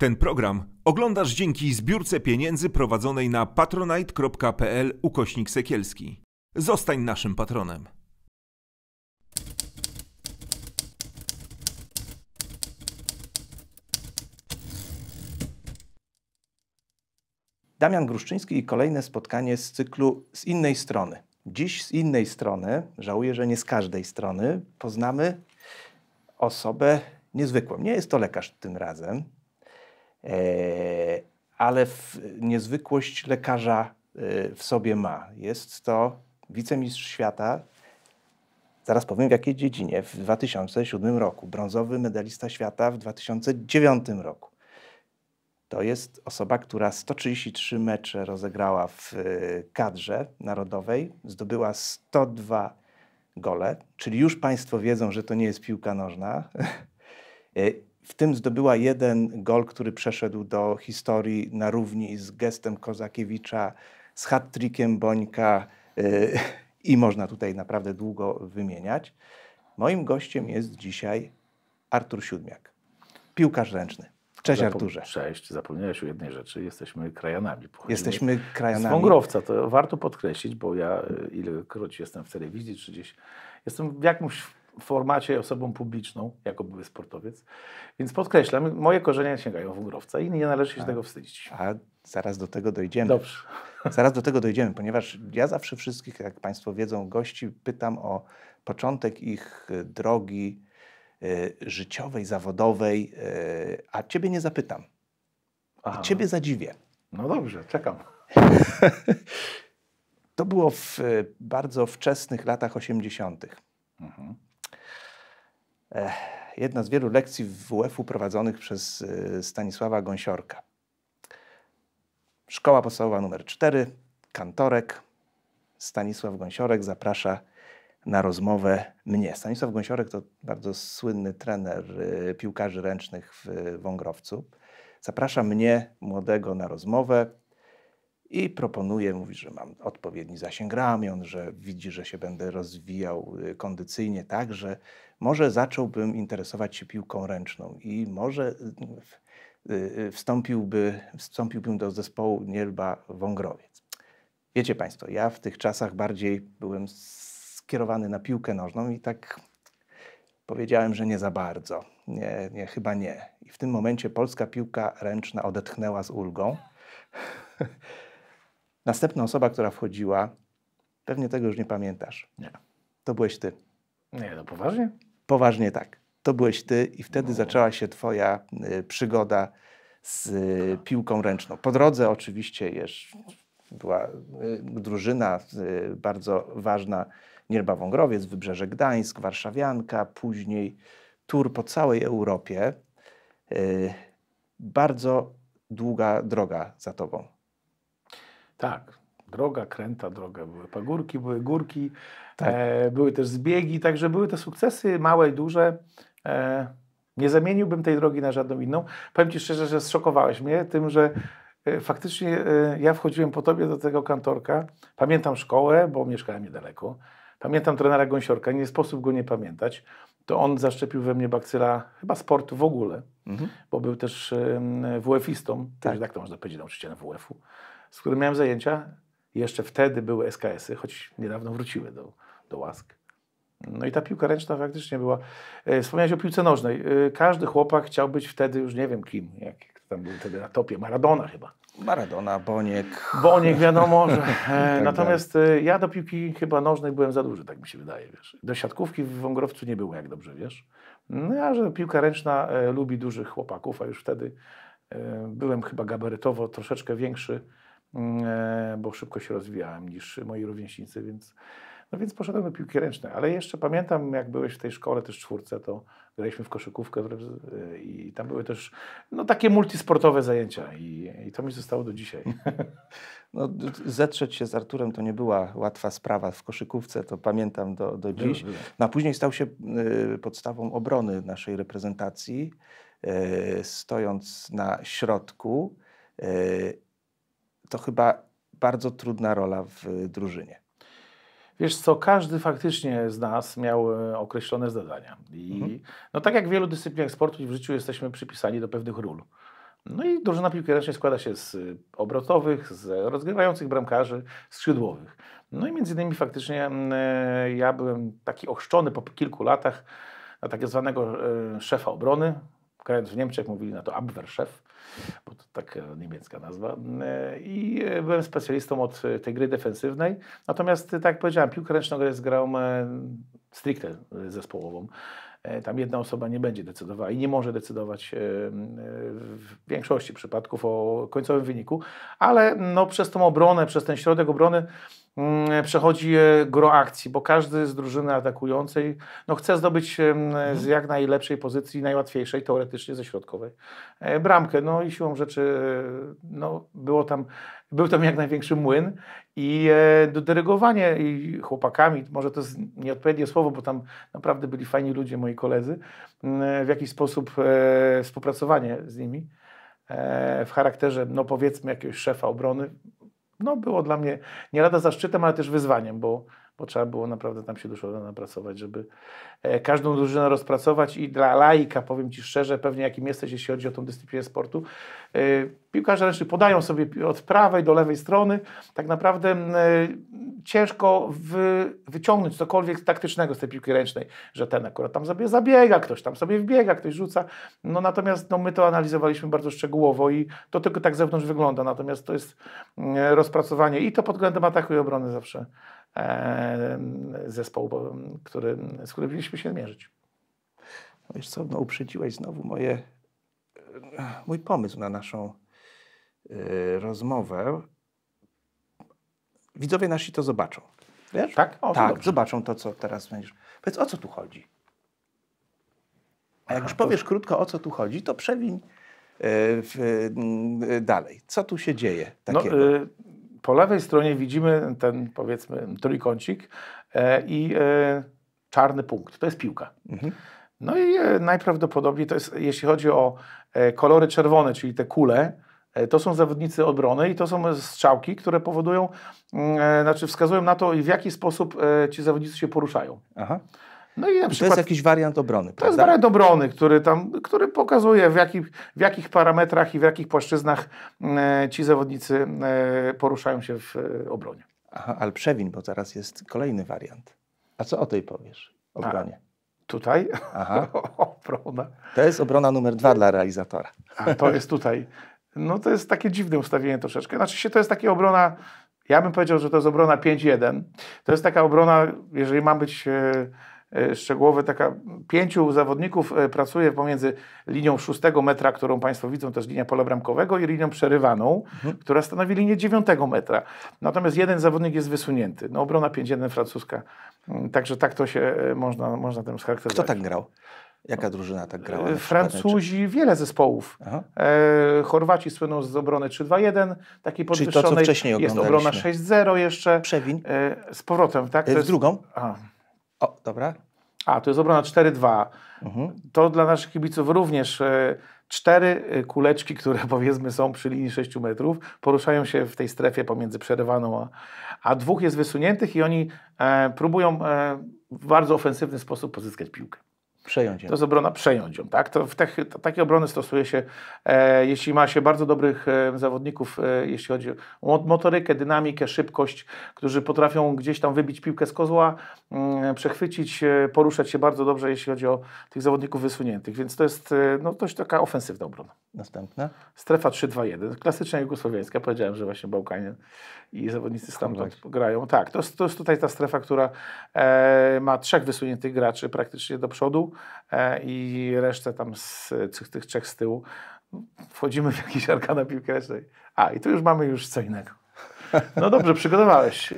Ten program oglądasz dzięki zbiórce pieniędzy prowadzonej na patronite.pl ukośnik sekielski. Zostań naszym patronem. Damian Gruszczyński i kolejne spotkanie z cyklu z innej strony. Dziś z innej strony, żałuję, że nie z każdej strony, poznamy osobę niezwykłą. Nie jest to lekarz tym razem, ale w, niezwykłość lekarza e, w sobie ma. Jest to wicemistrz świata, zaraz powiem w jakiej dziedzinie, w 2007 roku, brązowy medalista świata w 2009 roku. To jest osoba, która 133 mecze rozegrała w y, kadrze narodowej, zdobyła 102 gole, czyli już Państwo wiedzą, że to nie jest piłka nożna. W tym zdobyła jeden gol, który przeszedł do historii na równi z gestem Kozakiewicza, z hat-trickiem Bońka y, i można tutaj naprawdę długo wymieniać. Moim gościem jest dzisiaj Artur Siódmiak, piłkarz ręczny. Cześć Zapom- Arturze. Cześć, zapomniałeś o jednej rzeczy. Jesteśmy krajanami. Pochodzimy Jesteśmy Z krajanami. Wągrowca, to warto podkreślić, bo ja y, ilekroć jestem w telewizji, czy gdzieś jestem w jakimś formacie osobą publiczną, jako były sportowiec, więc podkreślam, moje korzenie sięgają Wągrowca i nie należy się tego wstydzić. A zaraz do tego dojdziemy. Dobrze. Zaraz do tego dojdziemy, ponieważ ja zawsze wszystkich, jak Państwo wiedzą, gości pytam o początek ich y, drogi y, życiowej, zawodowej, y, a Ciebie nie zapytam. Aha. I Ciebie zadziwię. No dobrze, czekam. To było w bardzo wczesnych latach 80. Mhm. Jedna z wielu lekcji WF-u prowadzonych przez y, Stanisława Gąsiorka. Szkoła podstawowa numer 4, kantorek. Stanisław Gąsiorek zaprasza na rozmowę mnie. Stanisław Gąsiorek to bardzo słynny trener y, piłkarzy ręcznych w Wągrowcu. Zaprasza mnie, młodego, na rozmowę i proponuje, mówi, że mam odpowiedni zasięg ramion, że widzi, że się będę rozwijał y, kondycyjnie tak, że może zacząłbym interesować się piłką ręczną i może y, y, wstąpiłby, wstąpiłbym do zespołu Nielba Wągrowiec. Wiecie Państwo, ja w tych czasach bardziej byłem skierowany na piłkę nożną i tak powiedziałem, że nie za bardzo. Nie, nie, chyba nie. I w tym momencie polska piłka ręczna odetchnęła z ulgą. Następna osoba, która wchodziła, pewnie tego już nie pamiętasz. Nie. To byłeś ty. Nie, no poważnie? Poważnie tak. To byłeś ty i wtedy zaczęła się twoja y, przygoda z y, piłką ręczną. Po drodze oczywiście jeszcze była y, drużyna bardzo ważna Nierba Wągrowiec, Wybrzeże Gdańsk, Warszawianka, później tur po całej Europie. Bardzo długa droga za tobą. Tak. Droga, kręta droga. Były pagórki, były górki, Tak. e, były też zbiegi, także były te sukcesy małe i duże. E, nie zamieniłbym tej drogi na żadną inną. Powiem Ci szczerze, że zszokowałeś mnie tym, że e, faktycznie e, ja wchodziłem po Tobie do tego kantorka. Pamiętam szkołę, bo mieszkałem niedaleko. Pamiętam trenera Gąsiorka, nie sposób go nie pamiętać. To on zaszczepił we mnie bakcyla chyba sportu w ogóle, Mhm. bo był też em, WF-istą, Tak. tak. tak to można powiedzieć, nauczycielem WF-u, z którym miałem zajęcia. Jeszcze wtedy były SKS-y, choć niedawno wróciły do, do łask. No i ta piłka ręczna faktycznie była. E, Wspomniałeś o piłce nożnej. E, Każdy chłopak chciał być wtedy już nie wiem kim, jak tam był wtedy na topie, Maradona chyba. Maradona, Boniek. Boniek wiadomo, że. E, tak natomiast e, ja do piłki chyba nożnej byłem za duży, tak mi się wydaje, wiesz. Do siatkówki w Wągrowcu nie było, jak dobrze wiesz. No a że piłka ręczna lubi dużych chłopaków, a już wtedy byłem chyba gabarytowo troszeczkę większy, bo szybko się rozwijałem niż moi rówieśnicy, więc, no więc poszedłem do piłki ręcznej. Ale jeszcze pamiętam, jak byłeś w tej szkole też czwórce, to graliśmy w koszykówkę e, i tam były też no, takie multisportowe zajęcia i, i to mi zostało do dzisiaj. No, zetrzeć się z Arturem to nie była łatwa sprawa w koszykówce, to pamiętam do, do dziś. No, a później stał się y, podstawą obrony naszej reprezentacji, y, stojąc na środku. Y, to chyba bardzo trudna rola w y, drużynie. Wiesz co, każdy faktycznie z nas miał e, określone zadania. I Mhm. no tak jak w wielu dyscyplinach sportu i w życiu jesteśmy przypisani do pewnych ról. No i drużyna piłki ręcznej składa się z y, obrotowych, z rozgrywających bramkarzy, skrzydłowych. No i między innymi faktycznie mm, e, ja byłem taki ochrzczony po kilku latach na tak zwanego e, szefa obrony. W Niemczech mówili na to Abwehrchef, bo to taka niemiecka nazwa. E, I byłem specjalistą od tej gry defensywnej. Natomiast, tak jak powiedziałem, piłkę ręczną grą stricte zespołową. E, tam jedna osoba nie będzie decydowała i nie może decydować e, w większości przypadków o końcowym wyniku, ale no, przez tą obronę, przez ten środek obrony mm, przechodzi e, gro akcji, bo każdy z drużyny atakującej no, chce zdobyć z mhm. jak najlepszej pozycji, najłatwiejszej teoretycznie ze środkowej bramkę. No i siłą rzeczy no, było tam był tam jak największy młyn i e, do dyrygowanie i chłopakami, może to jest nieodpowiednie słowo, bo tam naprawdę byli fajni ludzie, moi koledzy, w jakiś sposób e, współpracowanie z nimi e, w charakterze, no powiedzmy, jakiegoś szefa obrony, no było dla mnie nie lada zaszczytem, ale też wyzwaniem, bo bo trzeba było naprawdę tam się dużo napracować, żeby e, każdą drużynę rozpracować i dla laika, powiem Ci szczerze, pewnie jakim jesteś, jeśli chodzi o tą dyscyplinę sportu, e, piłkarze ręczni podają sobie od prawej do lewej strony, tak naprawdę e, ciężko wy, wyciągnąć cokolwiek taktycznego z tej piłki ręcznej, że ten akurat tam sobie zabiega, ktoś tam sobie wbiega, ktoś rzuca, no natomiast no, my to analizowaliśmy bardzo szczegółowo i to tylko tak zewnątrz wygląda, natomiast to jest rozpracowanie i to pod względem ataku i obrony zawsze zespołu, który, z którym mieliśmy się mierzyć. No wiesz co, no uprzedziłeś znowu moje, mój pomysł na naszą y, rozmowę. Widzowie nasi to zobaczą. Wiesz? Tak? O, tak, zobaczą to, co teraz będziesz. Powiedz, o co tu chodzi? A jak już powiesz krótko, o co tu chodzi, to przewiń y, dalej. Co tu się dzieje no, takiego? No, po lewej stronie widzimy ten, powiedzmy, trójkącik e, i e, czarny punkt. To jest piłka. Mhm. No i e, najprawdopodobniej to jest, jeśli chodzi o kolory czerwone, czyli te kule, to są zawodnicy obrony i to są strzałki, które powodują, mm, znaczy wskazują na to, w jaki sposób ci zawodnicy się poruszają. Aha. No i na przykład, to jest jakiś wariant obrony, To prawda? jest wariant obrony, który, tam, który pokazuje w jakich, w jakich parametrach i w jakich płaszczyznach e, ci zawodnicy e, poruszają się w e, obronie. Aha, ale przewin, bo zaraz jest kolejny wariant. A co o tej powiesz? Obronie. A, tutaj? Aha. obrona. To jest obrona numer dwa dla realizatora. A to jest tutaj. No to jest takie dziwne ustawienie troszeczkę. Znaczy się to jest taka obrona, ja bym powiedział, że to jest obrona 5-1. To jest taka obrona, jeżeli mam być... E, szczegółowy. Taka pięciu zawodników e, pracuje pomiędzy linią szóstego metra, którą Państwo widzą, to jest linia pola bramkowego, i linią przerywaną, mhm. która stanowi linię dziewiątego metra. Natomiast jeden zawodnik jest wysunięty. No, obrona 5-1 francuska. Mm, także tak to się e, można, można tym scharakteryzować. Kto tak grał? Jaka drużyna tak grała? Francuzi, wiele zespołów. E, Chorwaci słyną z obrony 3-2-1, takiej podwyższonej. Czyli to, co wcześniej Jest obrona 6-0 jeszcze. Przewin? E, z powrotem, tak? W jest... drugą? Aha. O, dobra. A, to jest obrona 4-2. Mhm. To dla naszych kibiców również e, cztery e, kuleczki, które powiedzmy są przy linii 6 metrów, poruszają się w tej strefie pomiędzy przerywaną, a, a dwóch jest wysuniętych i oni e, próbują e, w bardzo ofensywny sposób pozyskać piłkę. Przejąć ją. To jest obrona przejąć ją, tak? To w te, to, takie obrony stosuje się, e, jeśli ma się bardzo dobrych e, zawodników, e, jeśli chodzi o motorykę, dynamikę, szybkość, którzy potrafią gdzieś tam wybić piłkę z kozła, mm, przechwycić, e, poruszać się bardzo dobrze, jeśli chodzi o tych zawodników wysuniętych. Więc to jest e, no, dość taka ofensywna obrona. Następna? Strefa 3-2-1, klasyczna jugosłowiańska. Powiedziałem, że właśnie Bałkanie i zawodnicy stamtąd grają. Tak, to jest, to jest tutaj ta strefa, która e, ma trzech wysuniętych graczy praktycznie do przodu i resztę tam z tych, trzech z tyłu. Wchodzimy w jakiś arkana ręcznej. A, i tu już mamy już co innego. No dobrze, przygotowałeś się.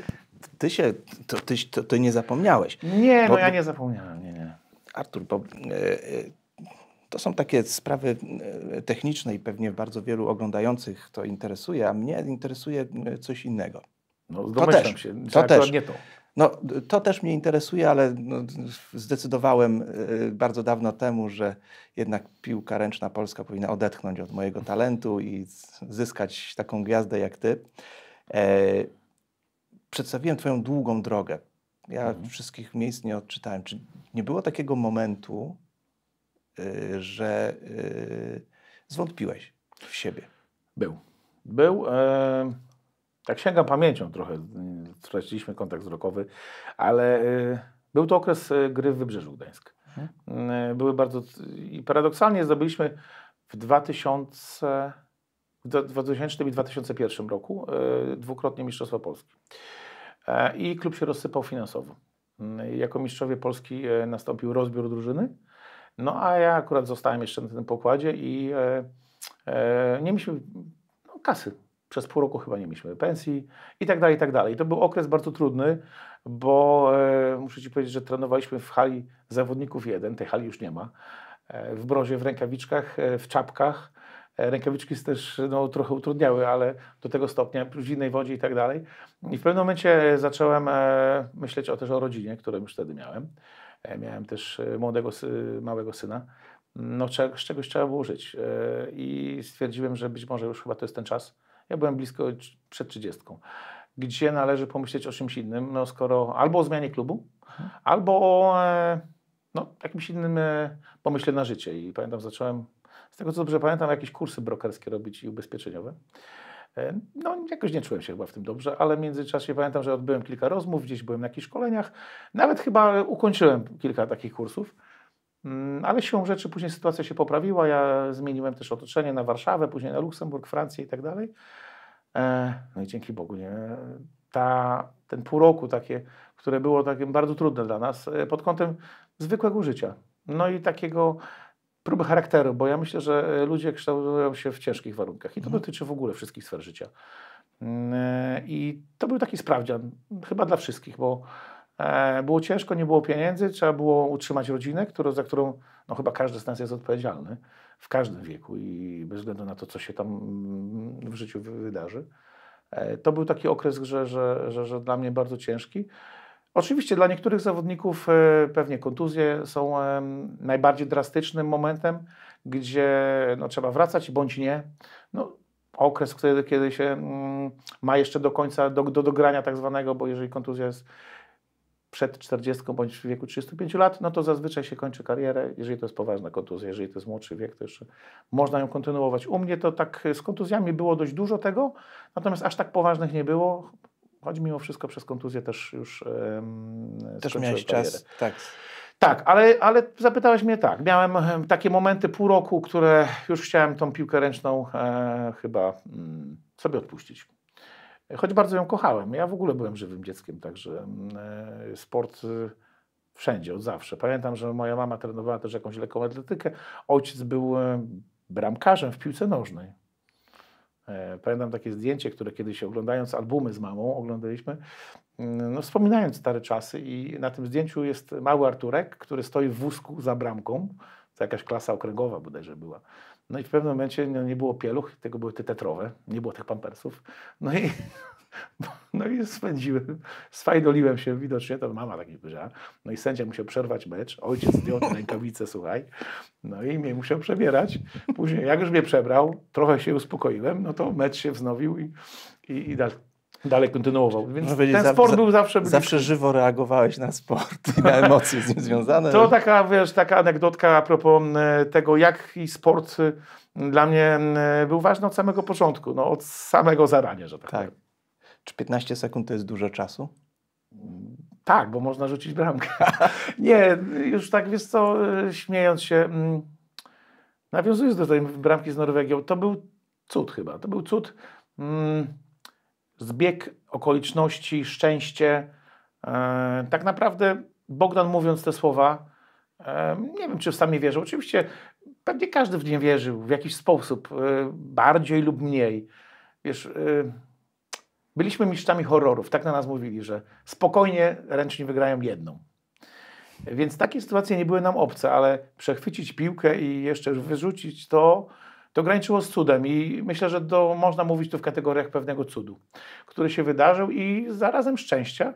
Ty się, to, ty, to, to nie zapomniałeś. Nie, bo, no ja nie zapomniałem, nie, nie. Artur, bo e, e to są takie sprawy e, techniczne i pewnie bardzo wielu oglądających to interesuje, a mnie interesuje e, coś innego. No, to też, się, to też. nie to. No, to też mnie interesuje, ale no, zdecydowałem e, bardzo dawno temu, że jednak piłka ręczna polska powinna odetchnąć od mojego talentu i zyskać taką gwiazdę jak ty. przedstawiłem Twoją długą drogę. Ja mhm. wszystkich miejsc nie odczytałem. Czy nie było takiego momentu, Y, że y, zwątpiłeś. w siebie? Był. Był. E, tak sięgam pamięcią trochę, straciliśmy kontakt wzrokowy, ale e, był to okres e, gry w Wybrzeżu Gdańsk. Mhm. E, były bardzo... I paradoksalnie zdobyliśmy w 2000, w 2000 i 2001 roku dwukrotnie Mistrzostwa Polski. E, I klub się rozsypał finansowo. Jako mistrzowie Polski nastąpił rozbiór drużyny. No a ja akurat zostałem jeszcze na tym pokładzie i e, e, nie mieliśmy no, kasy. Przez pół roku chyba nie mieliśmy pensji i tak dalej, i tak dalej. To był okres bardzo trudny, bo e, muszę Ci powiedzieć, że trenowaliśmy w hali zawodników jeden, tej hali już nie ma, e, w brozie, w rękawiczkach, e, w czapkach. E, rękawiczki też no, trochę utrudniały, ale do tego stopnia, w zimnej wodzie i tak dalej. I w pewnym momencie zacząłem e, myśleć o, też o rodzinie, którą już wtedy miałem. E, miałem też młodego, małego syna. No, z czegoś trzeba było żyć. I stwierdziłem, że być może już chyba to jest ten czas. Ja byłem blisko przed trzydziestką, gdzie należy pomyśleć o czymś innym, no skoro albo o zmianie klubu, mhm. albo o no, jakimś innym pomyśle na życie. I pamiętam, zacząłem, z tego co dobrze pamiętam, jakieś kursy brokerskie robić i ubezpieczeniowe. E, no, jakoś nie czułem się chyba w tym dobrze, ale w międzyczasie pamiętam, że odbyłem kilka rozmów, gdzieś byłem na jakichś szkoleniach, nawet chyba ukończyłem kilka takich kursów. Mm, ale siłą rzeczy później sytuacja się poprawiła. Ja zmieniłem też otoczenie na Warszawę, później na Luksemburg, Francję i tak dalej. E, no i dzięki Bogu, nie? Ta, ten pół roku takie, które było takim bardzo trudne dla nas e, pod kątem zwykłego życia. No i takiego próby charakteru, bo ja myślę, że e, ludzie kształtują się w ciężkich warunkach i to mhm. dotyczy w ogóle wszystkich sfer życia. Mm, I to był taki sprawdzian, chyba dla wszystkich, bo było ciężko, nie było pieniędzy, trzeba było utrzymać rodzinę, którą, za którą no, chyba każdy z nas jest odpowiedzialny w każdym wieku i bez względu na to, co się tam mm, w życiu wydarzy. To był taki okres, że, że, że, że dla mnie bardzo ciężki. Oczywiście dla niektórych zawodników e, pewnie kontuzje są najbardziej drastycznym momentem, gdzie no, trzeba wracać bądź nie. No, okres, kiedy, kiedy się mm, ma jeszcze do końca, do, do dogrania tak zwanego, bo jeżeli kontuzja jest przed 40 bądź w wieku 35 lat, no to zazwyczaj się kończy karierę, jeżeli to jest poważna kontuzja, jeżeli to jest młodszy wiek, to jeszcze można ją kontynuować. U mnie to tak z kontuzjami było dość dużo tego, natomiast aż tak poważnych nie było choć mimo wszystko przez kontuzję też już um, Też miałeś czas, tak. Tak, ale, ale zapytałeś mnie tak. Miałem takie momenty pół roku, które już chciałem tą piłkę ręczną e, chyba mm, sobie odpuścić. Choć bardzo ją kochałem. Ja w ogóle byłem żywym dzieckiem, także e, sport e, wszędzie, od zawsze. Pamiętam, że moja mama trenowała też jakąś lekką atletykę. Ojciec był e, bramkarzem w piłce nożnej. E, pamiętam takie zdjęcie, które kiedyś oglądając albumy z mamą oglądaliśmy, mm, no wspominając stare czasy i na tym zdjęciu jest mały Arturek, który stoi w wózku za bramką, to jakaś klasa okręgowa bodajże była. No i w pewnym momencie no, nie było pieluch, tego były te tetrowe, nie było tych pampersów. No i No i spędziłem, sfajdoliłem się widocznie, to mama tak powiedziała. No i sędzia musiał przerwać mecz, ojciec zdjął rękawice, słuchaj. No i mnie musiał przebierać. Później, jak już mnie przebrał, trochę się uspokoiłem, no to mecz się wznowił i, i, i dalej dalej kontynuował. Więc ten sport za, był zawsze bliski. Zawsze żywo reagowałeś na sport i na emocje z nim związane. To taka, wiesz, taka anegdotka a propos tego, jaki sport dla mnie był ważny od samego początku, no, od samego zarania, że tak, tak. powiem. Czy 15 sekund to jest dużo czasu? Tak, bo można rzucić bramkę. nie, już tak wiesz co, śmiejąc się, nawiązując do tej bramki z Norwegią, to był cud chyba. To był cud, mm, zbieg okoliczności, szczęście. E, tak naprawdę Bogdan mówiąc te słowa, e, nie wiem, czy w sami wierzył. Oczywiście pewnie każdy w nie wierzył w jakiś sposób, e, bardziej lub mniej. Wiesz, Byliśmy mistrzami horrorów, tak na nas mówili, że spokojnie ręczni wygrają jedną. Więc takie sytuacje nie były nam obce, ale przechwycić piłkę i jeszcze wyrzucić to, to graniczyło z cudem. I myślę, że to można mówić tu w kategoriach pewnego cudu, który się wydarzył i zarazem szczęścia,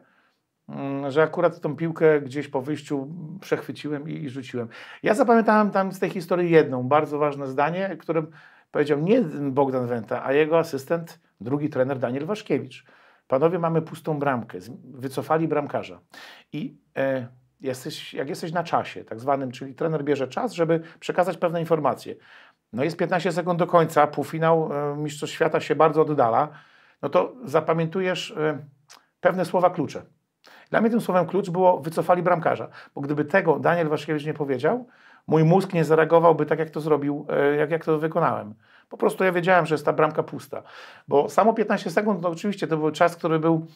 mm, że akurat tą piłkę gdzieś po wyjściu przechwyciłem i, rzuciłem. Ja zapamiętałem tam z tej historii jedną bardzo ważne zdanie, którym powiedział nie Bogdan Wenta, a jego asystent drugi trener Daniel Waszkiewicz. Panowie, mamy pustą bramkę, wycofali bramkarza. I e, jesteś, jak jesteś na czasie, tak zwanym, czyli trener bierze czas, żeby przekazać pewne informacje. No jest 15 sekund do końca, półfinał, e, Mistrzostw Świata się bardzo oddala, no to zapamiętujesz e, pewne słowa klucze. Dla mnie tym słowem klucz było wycofali bramkarza, bo gdyby tego Daniel Waszkiewicz nie powiedział, mój mózg nie zareagowałby tak, jak to zrobił, e, jak, jak to wykonałem. Po prostu ja wiedziałem, że jest ta bramka pusta. Bo samo 15 sekund, no oczywiście to był czas, który był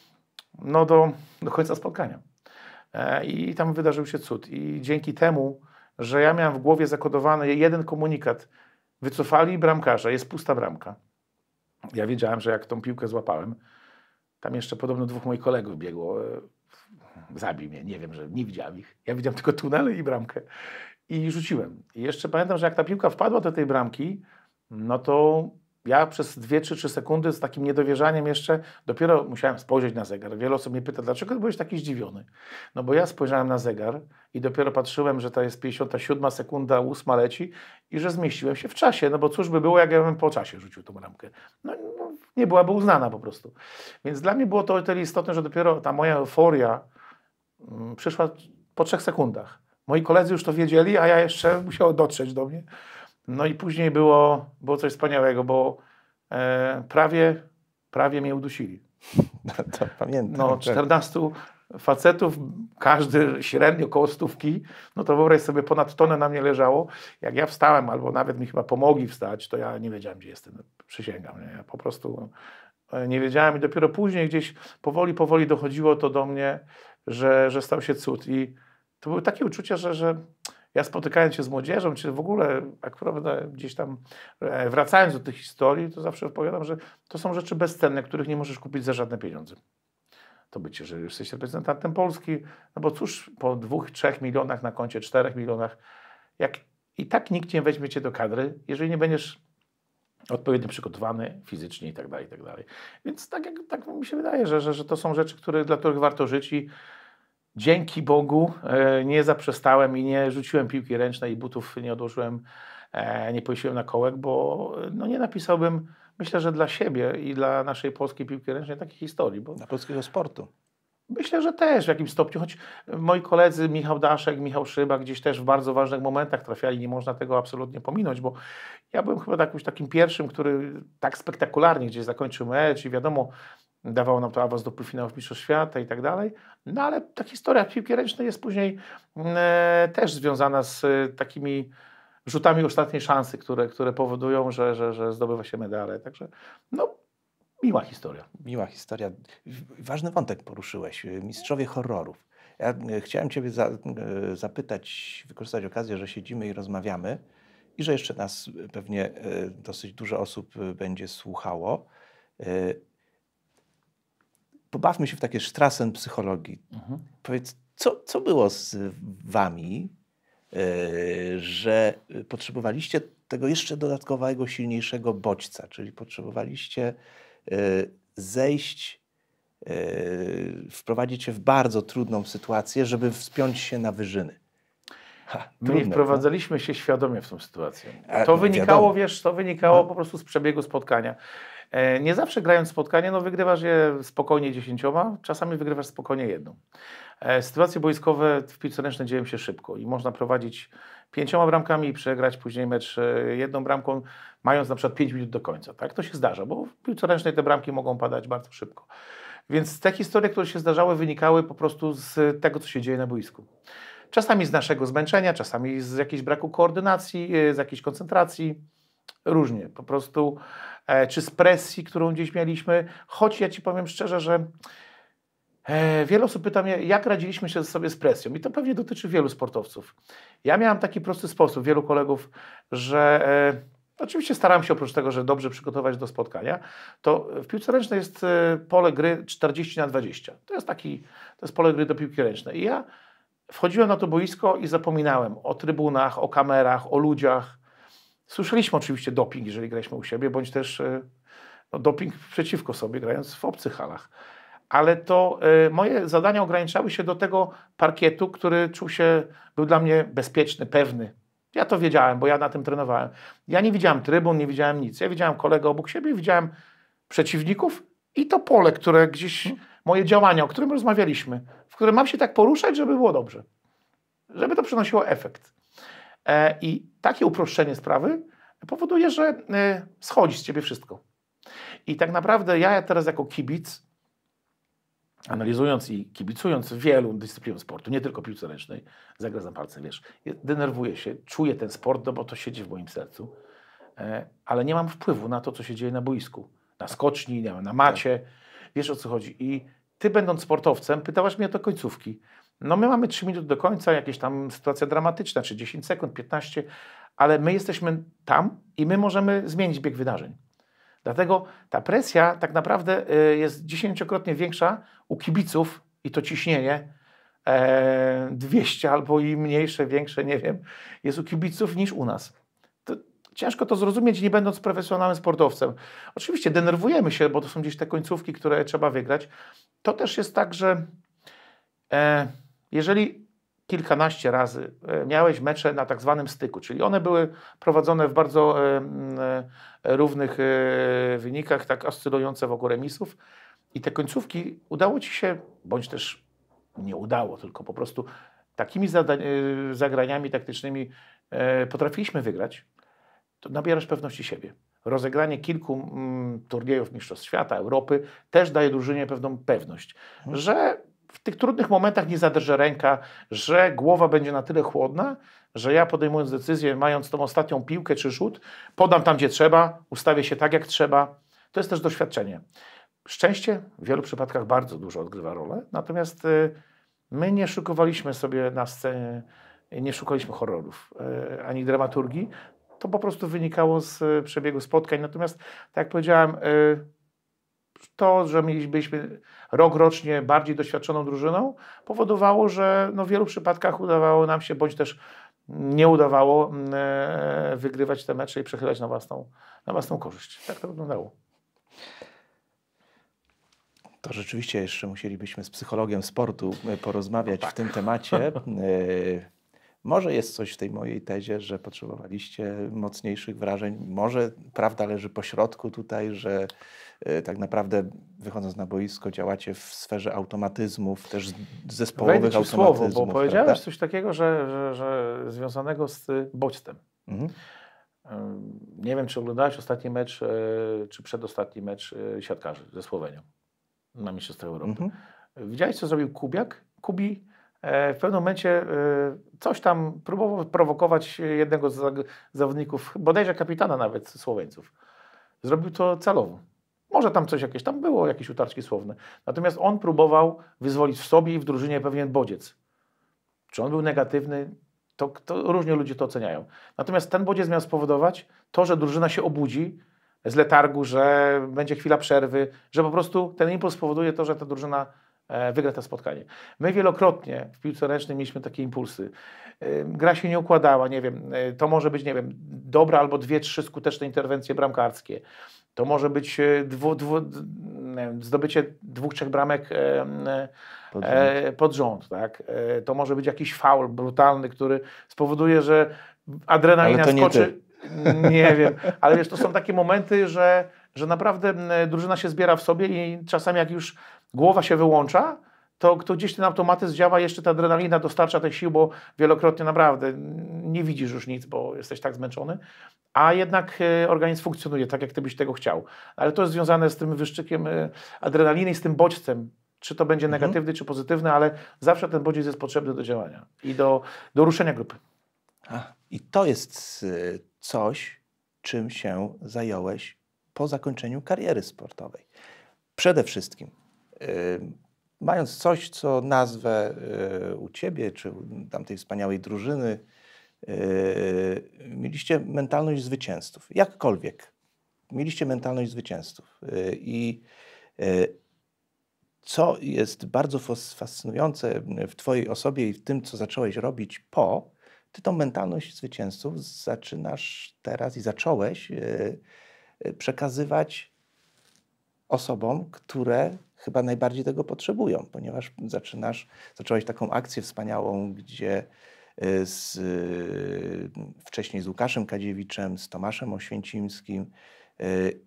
no, do, do końca spotkania. I tam wydarzył się cud. I dzięki temu, że ja miałem w głowie zakodowany jeden komunikat, wycofali bramkarza, jest pusta bramka. Ja wiedziałem, że jak tą piłkę złapałem, tam jeszcze podobno dwóch moich kolegów biegło, zabił mnie, nie wiem, że nie widziałem ich. Ja widziałem tylko tunele i bramkę. I rzuciłem. I jeszcze pamiętam, że jak ta piłka wpadła do tej bramki, no to ja przez 2 czy 3 sekundy z takim niedowierzaniem jeszcze dopiero musiałem spojrzeć na zegar. Wiele osób mnie pyta, dlaczego byłeś taki zdziwiony? No bo ja spojrzałem na zegar i dopiero patrzyłem, że to jest 57 sekunda, 8 leci i że zmieściłem się w czasie, no bo cóż by było, jak ja bym po czasie rzucił tą bramkę. No, no nie byłaby uznana po prostu. Więc dla mnie było to o tyle istotne, że dopiero ta moja euforia mm, przyszła po trzech sekundach. Moi koledzy już to wiedzieli, a ja jeszcze musiałem dotrzeć do mnie. No i później było, było coś wspaniałego, bo e, prawie, prawie mnie udusili. No, to pamiętam. No, 14 facetów, każdy średnio koło stówki, no to wyobraź sobie, ponad tonę na mnie leżało. Jak ja wstałem, albo nawet mi chyba pomogli wstać, to ja nie wiedziałem, gdzie jestem. Przysięgam, nie? Ja po prostu e, nie wiedziałem i dopiero później gdzieś powoli, powoli dochodziło to do mnie, że, że stał się cud. I to były takie uczucia, że, że ja spotykając się z młodzieżą, czy w ogóle prawda, gdzieś tam e, wracając do tych historii, to zawsze odpowiadam, że to są rzeczy bezcenne, których nie możesz kupić za żadne pieniądze. To bycie, że jesteś reprezentantem Polski, no bo cóż, po dwóch, trzech milionach na koncie, czterech milionach, jak i tak nikt nie weźmie cię do kadry, jeżeli nie będziesz odpowiednio przygotowany fizycznie i tak dalej, i tak dalej. Więc tak, jak, tak mi się wydaje, że, że, że to są rzeczy, które, dla których warto żyć i dzięki Bogu e, nie zaprzestałem i nie rzuciłem piłki ręcznej i butów nie odłożyłem, e, nie powiesiłem na kołek, bo no nie napisałbym, myślę, że dla siebie i dla naszej polskiej piłki ręcznej takiej historii. Bo Dla polskiego sportu. Myślę, że też w jakimś stopniu, choć moi koledzy Michał Daszek, Michał Szyba gdzieś też w bardzo ważnych momentach trafiali, nie można tego absolutnie pominąć, bo ja byłem chyba jakimś takim pierwszym, który tak spektakularnie gdzieś zakończył mecz i wiadomo, dawało nam to awans do półfinałów Mistrzostw Świata i tak dalej. No ale ta historia piłki ręcznej jest później e, też związana z e, takimi rzutami ostatniej szansy, które, które powodują, że, że, że zdobywa się medale. Także no, miła historia. Miła historia. Ważny wątek poruszyłeś. Mistrzowie horrorów. Ja e, chciałem Ciebie za, e, zapytać, wykorzystać okazję, że siedzimy i rozmawiamy i że jeszcze nas pewnie e, dosyć dużo osób e, będzie słuchało. Pobawmy się w takie strasen psychologii. Powiedz, co, co było z Wami, e, że potrzebowaliście tego jeszcze dodatkowego, silniejszego bodźca, czyli potrzebowaliście e, zejść, e, wprowadzić się w bardzo trudną sytuację, żeby wspiąć się na wyżyny. Ha, My trudne, nie wprowadzaliśmy się świadomie w tą sytuację. To wynikało, wiadomo. wiesz, to wynikało No. po prostu z przebiegu spotkania. E, Nie zawsze grając spotkanie, no wygrywasz je spokojnie dziesięcioma, czasami wygrywasz spokojnie jedną. E, Sytuacje boiskowe w piłce ręcznej dzieją się szybko i można prowadzić pięcioma bramkami i przegrać później mecz e, jedną bramką, mając na przykład pięć minut do końca. Tak? To się zdarza, bo w piłce ręcznej te bramki mogą padać bardzo szybko. Więc te historie, które się zdarzały, wynikały po prostu z tego, co się dzieje na boisku. Czasami z naszego zmęczenia, czasami z jakiegoś braku koordynacji, z jakiejś koncentracji. Różnie, po prostu, e, czy z presji, którą gdzieś mieliśmy. Choć ja Ci powiem szczerze, że e, wiele osób pyta mnie, jak radziliśmy się sobie z presją. I to pewnie dotyczy wielu sportowców. Ja miałem taki prosty sposób, wielu kolegów, że e, oczywiście starałem się oprócz tego, że dobrze przygotować do spotkania, to w piłce ręcznej jest e, pole gry 40 na 20. To jest taki, to jest pole gry do piłki ręcznej. I ja wchodziłem na to boisko i zapominałem o trybunach, o kamerach, o ludziach. Słyszeliśmy oczywiście doping, jeżeli graliśmy u siebie, bądź też e, no, doping przeciwko sobie, grając w obcych halach. Ale to e, moje zadania ograniczały się do tego parkietu, który czuł się, był dla mnie bezpieczny, pewny. Ja to wiedziałem, bo ja na tym trenowałem. Ja nie widziałem trybun, nie widziałem nic. Ja widziałem kolegę obok siebie, widziałem przeciwników i to pole, które gdzieś, moje działania, o którym rozmawialiśmy, w którym mam się tak poruszać, żeby było dobrze. Żeby to przynosiło efekt. E, I takie uproszczenie sprawy powoduje, że e, schodzi z ciebie wszystko. I tak naprawdę ja teraz jako kibic, analizując i kibicując wielu dyscyplinom sportu, nie tylko piłce ręcznej, zagradzam palce, wiesz, denerwuję się, czuję ten sport, no bo to siedzi w moim sercu, e, ale nie mam wpływu na to, co się dzieje na boisku, na skoczni, na macie, wiesz o co chodzi. I ty będąc sportowcem, pytałaś mnie o to końcówki. No my mamy 3 minuty do końca, jakieś tam sytuacja dramatyczna, czy 10 sekund, 15, ale my jesteśmy tam i my możemy zmienić bieg wydarzeń. Dlatego ta presja tak naprawdę y, jest dziesięciokrotnie większa u kibiców i to ciśnienie, 200 e, albo i mniejsze, większe, nie wiem, jest u kibiców niż u nas. To ciężko to zrozumieć, nie będąc profesjonalnym sportowcem. Oczywiście denerwujemy się, bo to są gdzieś te końcówki, które trzeba wygrać. To też jest tak, że e, jeżeli kilkanaście razy e, miałeś mecze na tak zwanym styku, czyli one były prowadzone w bardzo e, e, równych wynikach, tak oscylujące wokół remisów i te końcówki udało Ci się, bądź też nie udało, tylko po prostu takimi zagraniami taktycznymi potrafiliśmy wygrać, to nabierasz pewności siebie. Rozegranie kilku mm, turniejów Mistrzostw Świata, Europy też daje drużynie pewną pewność, mhm. że w tych trudnych momentach nie zadrże ręka, że głowa będzie na tyle chłodna, że ja podejmując decyzję, mając tą ostatnią piłkę czy rzut, podam tam, gdzie trzeba, ustawię się tak, jak trzeba. To jest też doświadczenie. Szczęście w wielu przypadkach bardzo dużo odgrywa rolę, natomiast y, my nie szukowaliśmy sobie na scenie, nie szukaliśmy horrorów y, ani dramaturgii. To po prostu wynikało z y, przebiegu spotkań. Natomiast, tak jak powiedziałem, to, że mieliśmy rok rocznie bardziej doświadczoną drużyną, powodowało, że no w wielu przypadkach udawało nam się, bądź też nie udawało mm, e, wygrywać te mecze i przechylać na własną, na własną korzyść. Tak to wyglądało. To rzeczywiście jeszcze musielibyśmy z psychologiem sportu e, porozmawiać no tak. w tym temacie. Może jest coś w tej mojej tezie, że potrzebowaliście mocniejszych wrażeń. Może prawda leży po środku tutaj, że e, tak naprawdę wychodząc na boisko działacie w sferze automatyzmów, też zespołowych Wejdę ci automatyzmów. słowo, bo powiedziałeś prawda? coś takiego, że, że, że związanego z bodźcem. Mhm. Nie wiem, czy oglądałeś ostatni mecz, e, czy przedostatni mecz e, siatkarzy ze Słowenią na Mistrzostwach Europy. Mhm. Widziałeś, co zrobił Kubiak? Kubi w pewnym momencie coś tam próbował prowokować jednego z zawodników, bodajże kapitana nawet Słoweńców. Zrobił to celowo. Może tam coś jakieś, tam było jakieś utarczki słowne. Natomiast on próbował wyzwolić w sobie i w drużynie pewien bodziec. Czy on był negatywny, to, to różnie ludzie to oceniają. Natomiast ten bodziec miał spowodować to, że drużyna się obudzi z letargu, że będzie chwila przerwy, że po prostu ten impuls spowoduje to, że ta drużyna E, wygra to spotkanie. My wielokrotnie w piłce ręcznej mieliśmy takie impulsy. E, gra się nie układała, nie wiem, e, to może być, nie wiem, dobra albo dwie, trzy skuteczne interwencje bramkarskie. To może być dwu, dwu, zdobycie dwóch, trzech bramek pod rząd, pod rząd tak? To może być jakiś faul brutalny, który spowoduje, że adrenalina skoczy. Nie, nie wiem, ale wiesz, to są takie momenty, że, że naprawdę drużyna się zbiera w sobie i czasami jak już głowa się wyłącza, to, to gdzieś ten automatyzm działa, jeszcze ta adrenalina dostarcza tych sił, bo wielokrotnie naprawdę nie widzisz już nic, bo jesteś tak zmęczony, a jednak e, organizm funkcjonuje tak, jak ty byś tego chciał. Ale to jest związane z tym wyszczykiem e, adrenaliny i z tym bodźcem, czy to będzie mhm. negatywny, czy pozytywny, ale zawsze ten bodziec jest potrzebny do działania i do, do ruszenia grupy. A, I to jest e, coś, czym się zająłeś po zakończeniu kariery sportowej. Przede wszystkim mając coś, co nazwę y, u ciebie, czy u tamtej wspaniałej drużyny, y, mieliście mentalność zwycięzców. Jakkolwiek. Mieliście mentalność zwycięzców. Y, I co jest bardzo fascynujące w Twojej osobie i w tym, co zacząłeś robić po, Ty tą mentalność zwycięzców zaczynasz teraz i zacząłeś przekazywać osobom, które chyba najbardziej tego potrzebują, ponieważ zaczynasz, zacząłeś taką akcję wspaniałą, gdzie y, z, y, wcześniej z Łukaszem Kadziewiczem, z Tomaszem Oświęcimskim y,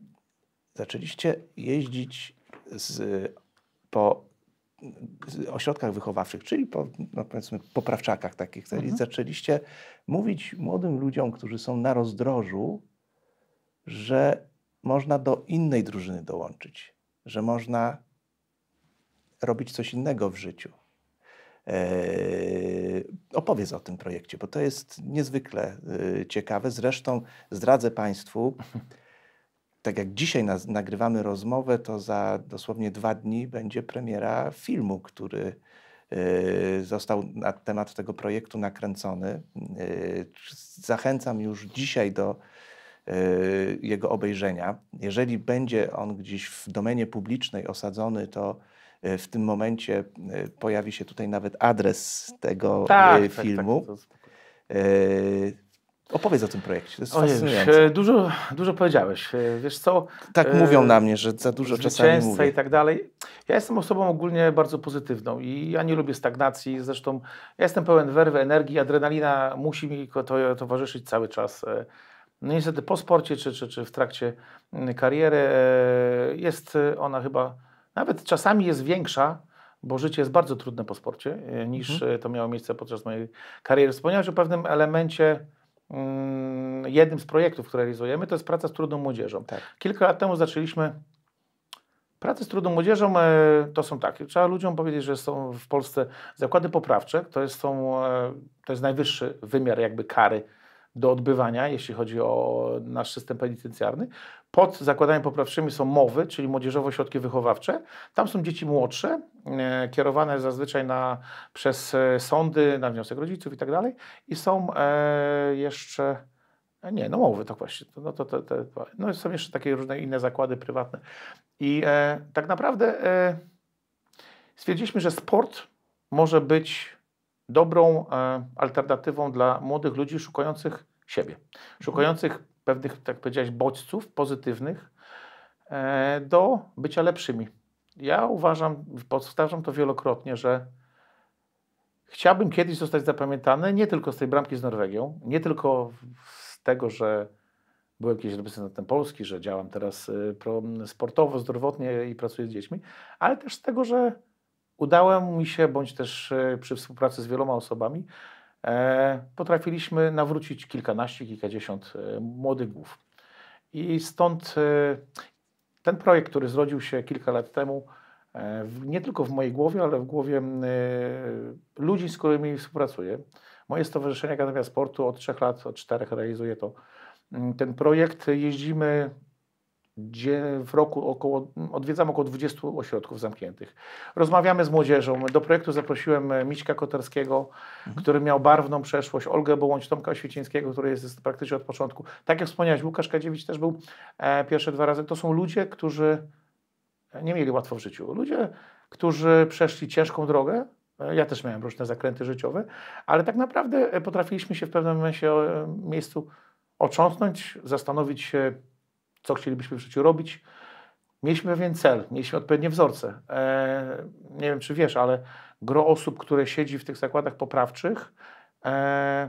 zaczęliście jeździć z, po ośrodkach wychowawczych, czyli po no powiedzmy poprawczakach takich. Mhm. Zaczęliście mówić młodym ludziom, którzy są na rozdrożu, że można do innej drużyny dołączyć, że można robić coś innego w życiu. Eee, opowiedz o tym projekcie, bo to jest niezwykle y, ciekawe. Zresztą zdradzę Państwu, tak jak dzisiaj nagrywamy rozmowę, to za dosłownie dwa dni będzie premiera filmu, który y, został na temat tego projektu nakręcony. Zachęcam już dzisiaj do jego obejrzenia. Jeżeli będzie on gdzieś w domenie publicznej osadzony, to E, w tym momencie e, pojawi się tutaj nawet adres tego tak, e, filmu. Tak, tak, Opowiedz o tym projekcie, to jest Ojej, fascynujące. Dużo, dużo powiedziałeś. Wiesz co? Tak mówią na mnie, że za dużo czasami mówię. i tak dalej. Ja jestem osobą ogólnie bardzo pozytywną i ja nie lubię stagnacji. Zresztą ja jestem pełen werwy, energii, adrenalina musi mi to towarzyszyć cały czas. No niestety po sporcie czy, czy, czy w trakcie mm, kariery jest ona chyba nawet czasami jest większa, bo życie jest bardzo trudne po sporcie, e, niż mhm. E, to miało miejsce podczas mojej kariery. Wspomniałeś o pewnym elemencie, mm, jednym z projektów, które realizujemy, to jest praca z trudną młodzieżą. Tak. Kilka lat temu zaczęliśmy Pracę z trudną młodzieżą e, to są takie. Trzeba ludziom powiedzieć, że są w Polsce zakłady poprawcze. To jest, są, to jest najwyższy wymiar jakby kary do odbywania, jeśli chodzi o nasz system penitencjarny. Pod zakładami poprawczymi są mowy, czyli młodzieżowe ośrodki wychowawcze. Tam są dzieci młodsze, e, kierowane zazwyczaj na, przez e, sądy, na wniosek rodziców i tak dalej. I są e, jeszcze, e, nie, no mowy to właśnie, no, to, to, to, no są jeszcze takie różne inne zakłady prywatne. I e, tak naprawdę e, stwierdziliśmy, że sport może być dobrą alternatywą dla młodych ludzi szukających siebie, szukających pewnych, tak powiedziałeś, bodźców pozytywnych e, do bycia lepszymi. Ja uważam, powtarzam to wielokrotnie, że chciałbym kiedyś zostać zapamiętany nie tylko z tej bramki z Norwegią, nie tylko z tego, że byłem kiedyś reprezentantem Polski, że działam teraz e, sportowo, zdrowotnie i pracuję z dziećmi, ale też z tego, że udało mi się, bądź też e, przy współpracy z wieloma osobami, E, potrafiliśmy nawrócić kilkanaście, kilkadziesiąt e, młodych głów. I stąd ten projekt, który zrodził się kilka lat temu, nie tylko w mojej głowie, ale w głowie ludzi, z którymi współpracuję. Moje Stowarzyszenie Akademia Sportu od trzech lat, od czterech realizuje to. Ten projekt jeździmy gdzie w roku około, odwiedzam około 20 ośrodków zamkniętych. Rozmawiamy z młodzieżą. Do projektu zaprosiłem e, Mićka Koterskiego, mhm. który miał barwną przeszłość, Olgę Bołądź, Tomka Oświecińskiego, który jest praktycznie od początku. Tak jak wspomniałeś, Łukasz Kadziewicz też był e, pierwsze dwa razy. To są ludzie, którzy nie mieli łatwo w życiu. Ludzie, którzy przeszli ciężką drogę, e, ja też miałem różne zakręty życiowe, ale tak naprawdę e, potrafiliśmy się w pewnym momencie, miejscu otrząsnąć, zastanowić się, co chcielibyśmy w życiu robić. Mieliśmy pewien cel, mieliśmy odpowiednie wzorce. E, nie wiem, czy wiesz, ale gro osób, które siedzi w tych zakładach poprawczych, e,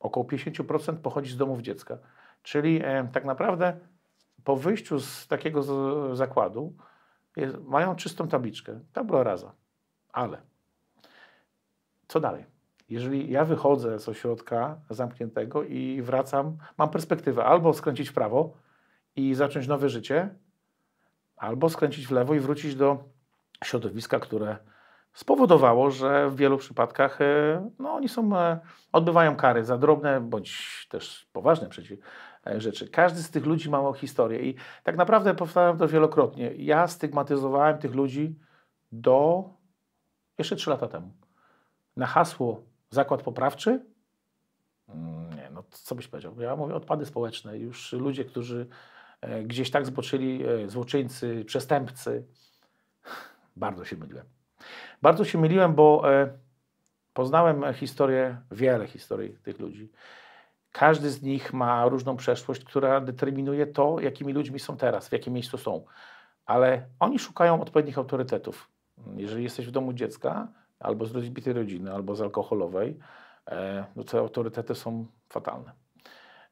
około 50% pochodzi z domów dziecka. Czyli e, tak naprawdę po wyjściu z takiego z, zakładu jest, mają czystą tabliczkę, tabula rasa. Ale co dalej? Jeżeli ja wychodzę z ośrodka zamkniętego i wracam, mam perspektywę albo skręcić w prawo, i zacząć nowe życie, albo skręcić w lewo i wrócić do środowiska, które spowodowało, że w wielu przypadkach e, no, oni są, e, odbywają kary za drobne bądź też poważne przecież rzeczy. Każdy z tych ludzi ma historię i tak naprawdę powtarzam to wielokrotnie. Ja stygmatyzowałem tych ludzi do jeszcze trzy lata temu. Na hasło zakład poprawczy mm, nie, no co byś powiedział? Ja mówię odpady społeczne. Już ludzie, którzy gdzieś tak zboczyli e, złoczyńcy, przestępcy. Bardzo się myliłem. Bardzo się myliłem, bo e, poznałem historię, wiele historii tych ludzi. Każdy z nich ma różną przeszłość, która determinuje to, jakimi ludźmi są teraz, w jakim miejscu są. Ale oni szukają odpowiednich autorytetów. Jeżeli jesteś w domu dziecka, albo z rozbitej rodziny, albo z alkoholowej, no to autorytety są fatalne.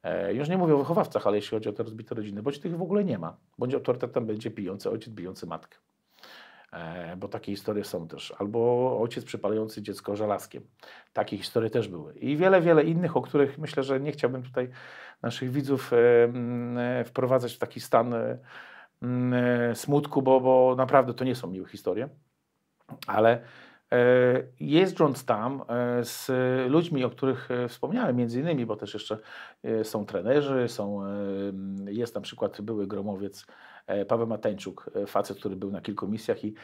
E, już nie mówię o wychowawcach, ale jeśli chodzi o te rozbite rodziny, bądź tych w ogóle nie ma. Bądź autorytetem będzie bijący ojciec, bijący matkę. E, bo takie historie są też. Albo ojciec przypalający dziecko żelazkiem. Takie historie też były. I wiele, wiele innych, o których myślę, że nie chciałbym tutaj naszych widzów e, wprowadzać w taki stan smutku, bo, bo naprawdę to nie są miłe historie. Ale jeżdżąc tam z ludźmi, o których wspomniałem, między innymi, bo też jeszcze są trenerzy, są, jest na przykład były gromowiec E, Paweł Mateńczuk, e, facet, który był na kilku misjach i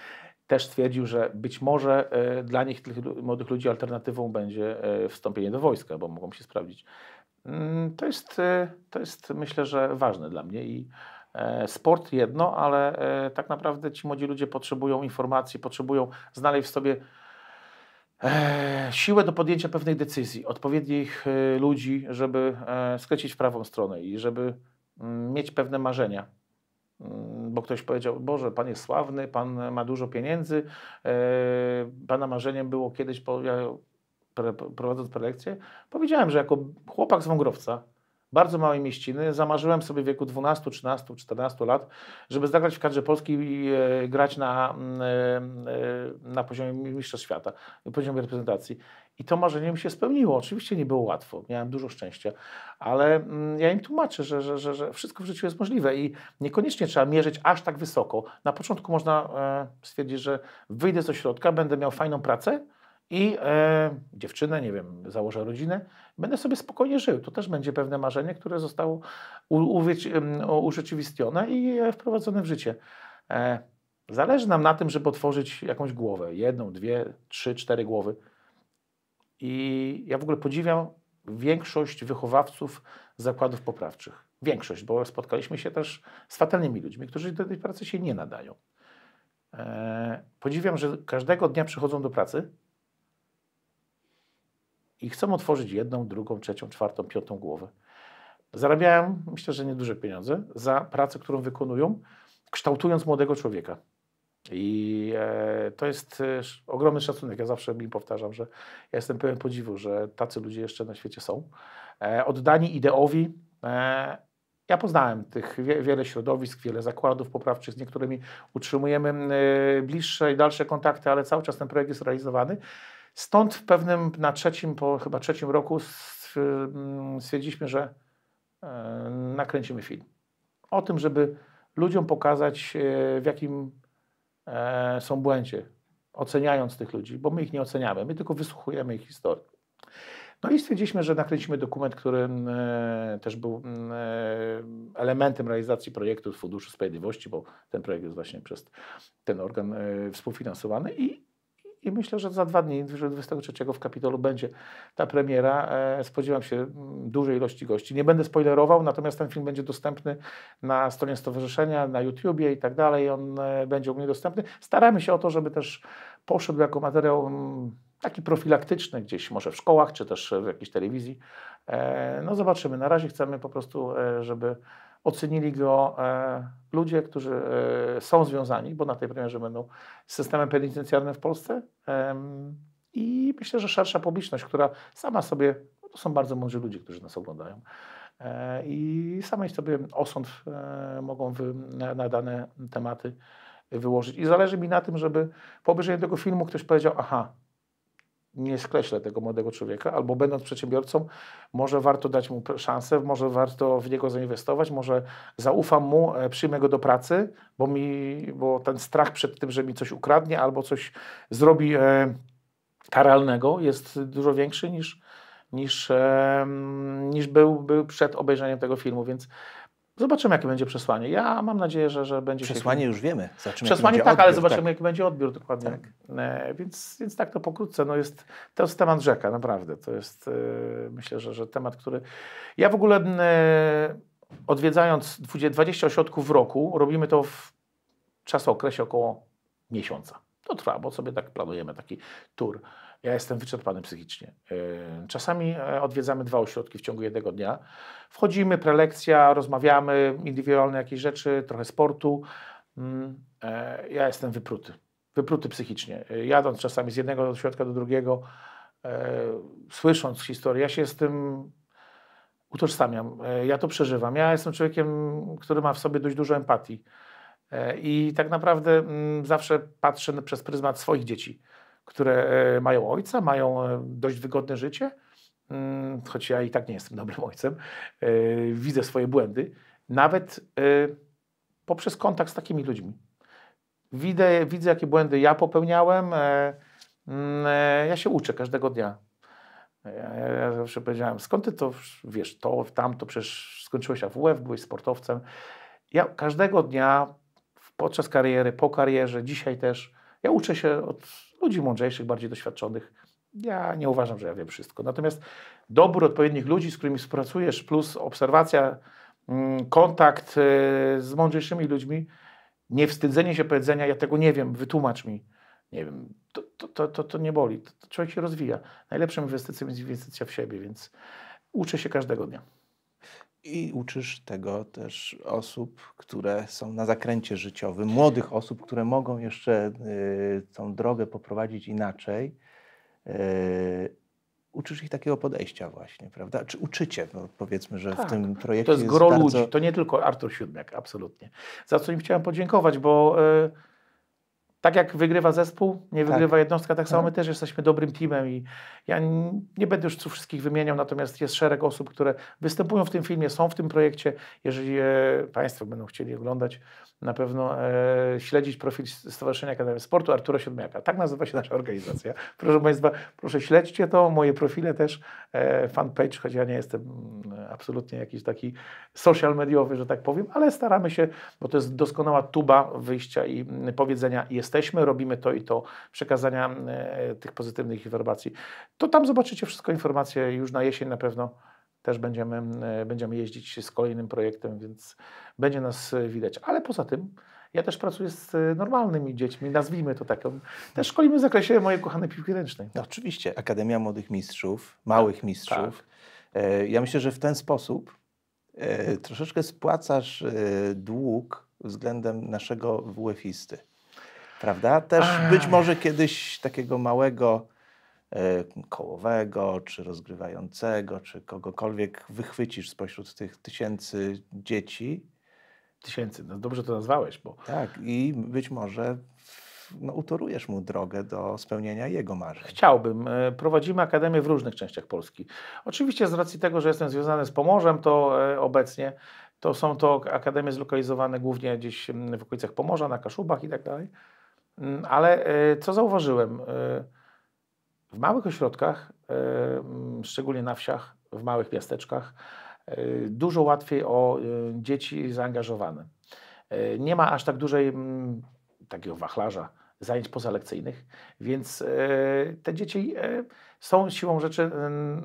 też stwierdził, że być może e, dla nich, tych młodych ludzi, alternatywą będzie wstąpienie do wojska, bo mogą się sprawdzić. Mm, to jest, to jest myślę, że ważne dla mnie i sport jedno, ale tak naprawdę ci młodzi ludzie potrzebują informacji, potrzebują znaleźć w sobie siłę do podjęcia pewnej decyzji, odpowiednich ludzi, żeby skręcić w prawą stronę i żeby mm, mieć pewne marzenia. Mm, bo ktoś powiedział, Boże, Pan jest sławny, Pan ma dużo pieniędzy, e, Pana marzeniem było kiedyś, prowadząc prelekcję, powiedziałem, że jako chłopak z Wągrowca, bardzo małej mieściny. Zamarzyłem sobie w wieku 12, 13, 14 lat, żeby zagrać w kadrze polskiej i e, grać na, mm, e, na poziomie Mistrzostw Świata, poziomie reprezentacji. I to marzenie mi się spełniło. Oczywiście nie było łatwo, miałem dużo szczęścia, ale mm, ja im tłumaczę, że, że, że, że wszystko w życiu jest możliwe i niekoniecznie trzeba mierzyć aż tak wysoko. Na początku można e, stwierdzić, że wyjdę z ośrodka, będę miał fajną pracę, i e, dziewczynę, nie wiem, założę rodzinę, będę sobie spokojnie żył. To też będzie pewne marzenie, które zostało u, urzeczywistnione i e, wprowadzone w życie. E, zależy nam na tym, żeby otworzyć jakąś głowę, jedną, dwie, trzy, cztery głowy. I ja w ogóle podziwiam większość wychowawców zakładów poprawczych. Większość, bo spotkaliśmy się też z fatalnymi ludźmi, którzy do tej pracy się nie nadają. E, podziwiam, że każdego dnia przychodzą do pracy i chcą otworzyć jedną, drugą, trzecią, czwartą, piątą głowę. Zarabiają, myślę, że nieduże pieniądze za pracę, którą wykonują, kształtując młodego człowieka. I e, to jest e, ogromny szacunek. Ja zawsze mi powtarzam, że ja jestem pełen podziwu, że tacy ludzie jeszcze na świecie są. E, oddani ideowi. E, ja poznałem tych wie, wiele środowisk, wiele zakładów poprawczych, z niektórymi utrzymujemy e, bliższe i dalsze kontakty, ale cały czas ten projekt jest realizowany. Stąd w pewnym, na trzecim, po chyba trzecim roku mm, stwierdziliśmy, że e, nakręcimy film. O tym, żeby ludziom pokazać, e, w jakim e, są błędzie, oceniając tych ludzi, bo my ich nie oceniamy, my tylko wysłuchujemy ich historii. No i stwierdziliśmy, że nakręcimy dokument, który też był elementem realizacji projektu z Funduszu Sprawiedliwości, bo ten projekt jest właśnie przez ten organ współfinansowany i i myślę, że za dwa dni, 23 w Kapitolu będzie ta premiera. E, spodziewam się mm, dużej ilości gości. Nie będę spoilerował, natomiast ten film będzie dostępny na stronie stowarzyszenia, na YouTubie i tak dalej. On e, będzie u mnie dostępny. Staramy się o to, żeby też poszedł jako materiał mm, taki profilaktyczny gdzieś, może w szkołach, czy też w jakiejś telewizji. E, no zobaczymy. Na razie chcemy po prostu, żeby Ocenili go e, ludzie, którzy e, są związani, bo na tej premierze będą z systemem penitencjarnym w Polsce. I myślę, że szersza publiczność, która sama sobie, no to są bardzo mądrzy ludzie, którzy nas oglądają, e, i sami sobie osąd mogą na dane tematy wyłożyć. I zależy mi na tym, żeby po obejrzeniu tego filmu ktoś powiedział, aha, nie skreślę tego młodego człowieka, albo będąc przedsiębiorcą, może warto dać mu szansę, może warto w niego zainwestować, może zaufam mu, e, przyjmę go do pracy, bo, mi, bo ten strach przed tym, że mi coś ukradnie albo coś zrobi e, karalnego jest dużo większy niż, niż, e, niż był, był przed obejrzeniem tego filmu, więc Zobaczymy, jakie będzie przesłanie. Ja mam nadzieję, że, że będzie. Przesłanie się... już wiemy. Zobaczymy, przesłanie tak, odbiór, ale zobaczymy, tak. jaki będzie odbiór dokładnie. Tak. E, więc, więc tak to pokrótce. No jest, to jest temat rzeka, naprawdę. To jest, e, myślę, że, że temat, który. Ja w ogóle e, odwiedzając 20 ośrodków w roku, robimy to w czasokresie około miesiąca. To trwa, bo sobie tak planujemy taki tour. Ja jestem wyczerpany psychicznie. E, czasami e, odwiedzamy dwa ośrodki w ciągu jednego dnia. Wchodzimy, prelekcja, rozmawiamy, indywidualne jakieś rzeczy, trochę sportu. Mm, e, ja jestem wypruty. Wypruty psychicznie. Jadąc czasami z jednego ośrodka do drugiego, słysząc historię, ja się z tym utożsamiam. Ja to przeżywam. Ja jestem człowiekiem, który ma w sobie dość dużo empatii. E, I tak naprawdę mm, zawsze patrzę przez pryzmat swoich dzieci, które e, mają ojca, mają e, dość wygodne życie, mm, choć ja i tak nie jestem dobrym ojcem. Widzę swoje błędy, nawet poprzez kontakt z takimi ludźmi. Widzę, widzę jakie błędy ja popełniałem. Mm, ja się uczę każdego dnia. Ja, ja, zawsze powiedziałem, skąd ty to wiesz, to, tamto, przecież skończyłeś AWF, byłeś sportowcem. Ja każdego dnia podczas kariery, po karierze, dzisiaj też. Ja uczę się od ludzi mądrzejszych, bardziej doświadczonych. Ja nie uważam, że ja wiem wszystko. Natomiast dobór odpowiednich ludzi, z którymi współpracujesz, plus obserwacja, mm, kontakt e, z mądrzejszymi ludźmi, nie wstydzenie się powiedzenia, ja tego nie wiem, wytłumacz mi. Nie wiem, to, to, to, to nie boli. To człowiek się rozwija. Najlepszą inwestycją jest inwestycja w siebie, więc uczę się każdego dnia. I uczysz tego też osób, które są na zakręcie życiowym, młodych osób, które mogą jeszcze y, tą drogę poprowadzić inaczej. Y, uczysz ich takiego podejścia właśnie, prawda? Czy uczycie? No powiedzmy, że tak, w tym projekcie To jest gro jest bardzo... ludzi, to nie tylko Artur Siódmiak, absolutnie. Za co im chciałem podziękować, bo... Y, tak jak wygrywa zespół, nie tak. wygrywa tak. jednostka, tak samo my też jesteśmy dobrym teamem i ja nie będę już tu wszystkich wymieniał, natomiast jest szereg osób, które występują w tym filmie, są w tym projekcie. Jeżeli e, Państwo będą chcieli oglądać, na pewno e, śledzić profil Stowarzyszenia Akademii Sportu Artura Siódmiaka. Tak nazywa się nasza organizacja. Proszę Państwa, proszę śledźcie to, moje profile też, e, fanpage, choć ja nie jestem mm, absolutnie jakiś taki social mediowy, że tak powiem, ale staramy się, bo to jest doskonała tuba wyjścia i mm, powiedzenia jesteśmy, robimy to i to, przekazania e, tych pozytywnych informacji. To tam zobaczycie wszystko informacje już na jesień na pewno też będziemy, e, będziemy jeździć z kolejnym projektem, więc będzie nas e, widać. Ale poza tym ja też pracuję z normalnymi dziećmi, nazwijmy to tak. Też szkolimy w zakresie mojej kochanej piłki ręcznej. No, oczywiście, Akademia Młodych Mistrzów, Małych tak, Mistrzów. Tak. Ja myślę, że w ten sposób troszeczkę spłacasz dług względem naszego WF-isty. Prawda? Też być może kiedyś takiego małego E, kołowego, czy rozgrywającego, czy kogokolwiek wychwycisz spośród tych tysięcy dzieci. Tysięcy, no dobrze to nazwałeś, bo... Tak, i być może no, utorujesz mu drogę do spełnienia jego marzeń. Chciałbym. E, prowadzimy akademię w różnych częściach Polski. Oczywiście z racji tego, że jestem związany z Pomorzem, to e, obecnie to są to akademie zlokalizowane głównie gdzieś w okolicach Pomorza, na Kaszubach i tak dalej. Mm, ale co zauważyłem? W małych ośrodkach, e, szczególnie na wsiach, w małych miasteczkach, e, dużo łatwiej o e, dzieci zaangażowane. Nie ma aż tak dużej takiego wachlarza zajęć pozalekcyjnych, więc te dzieci są siłą rzeczy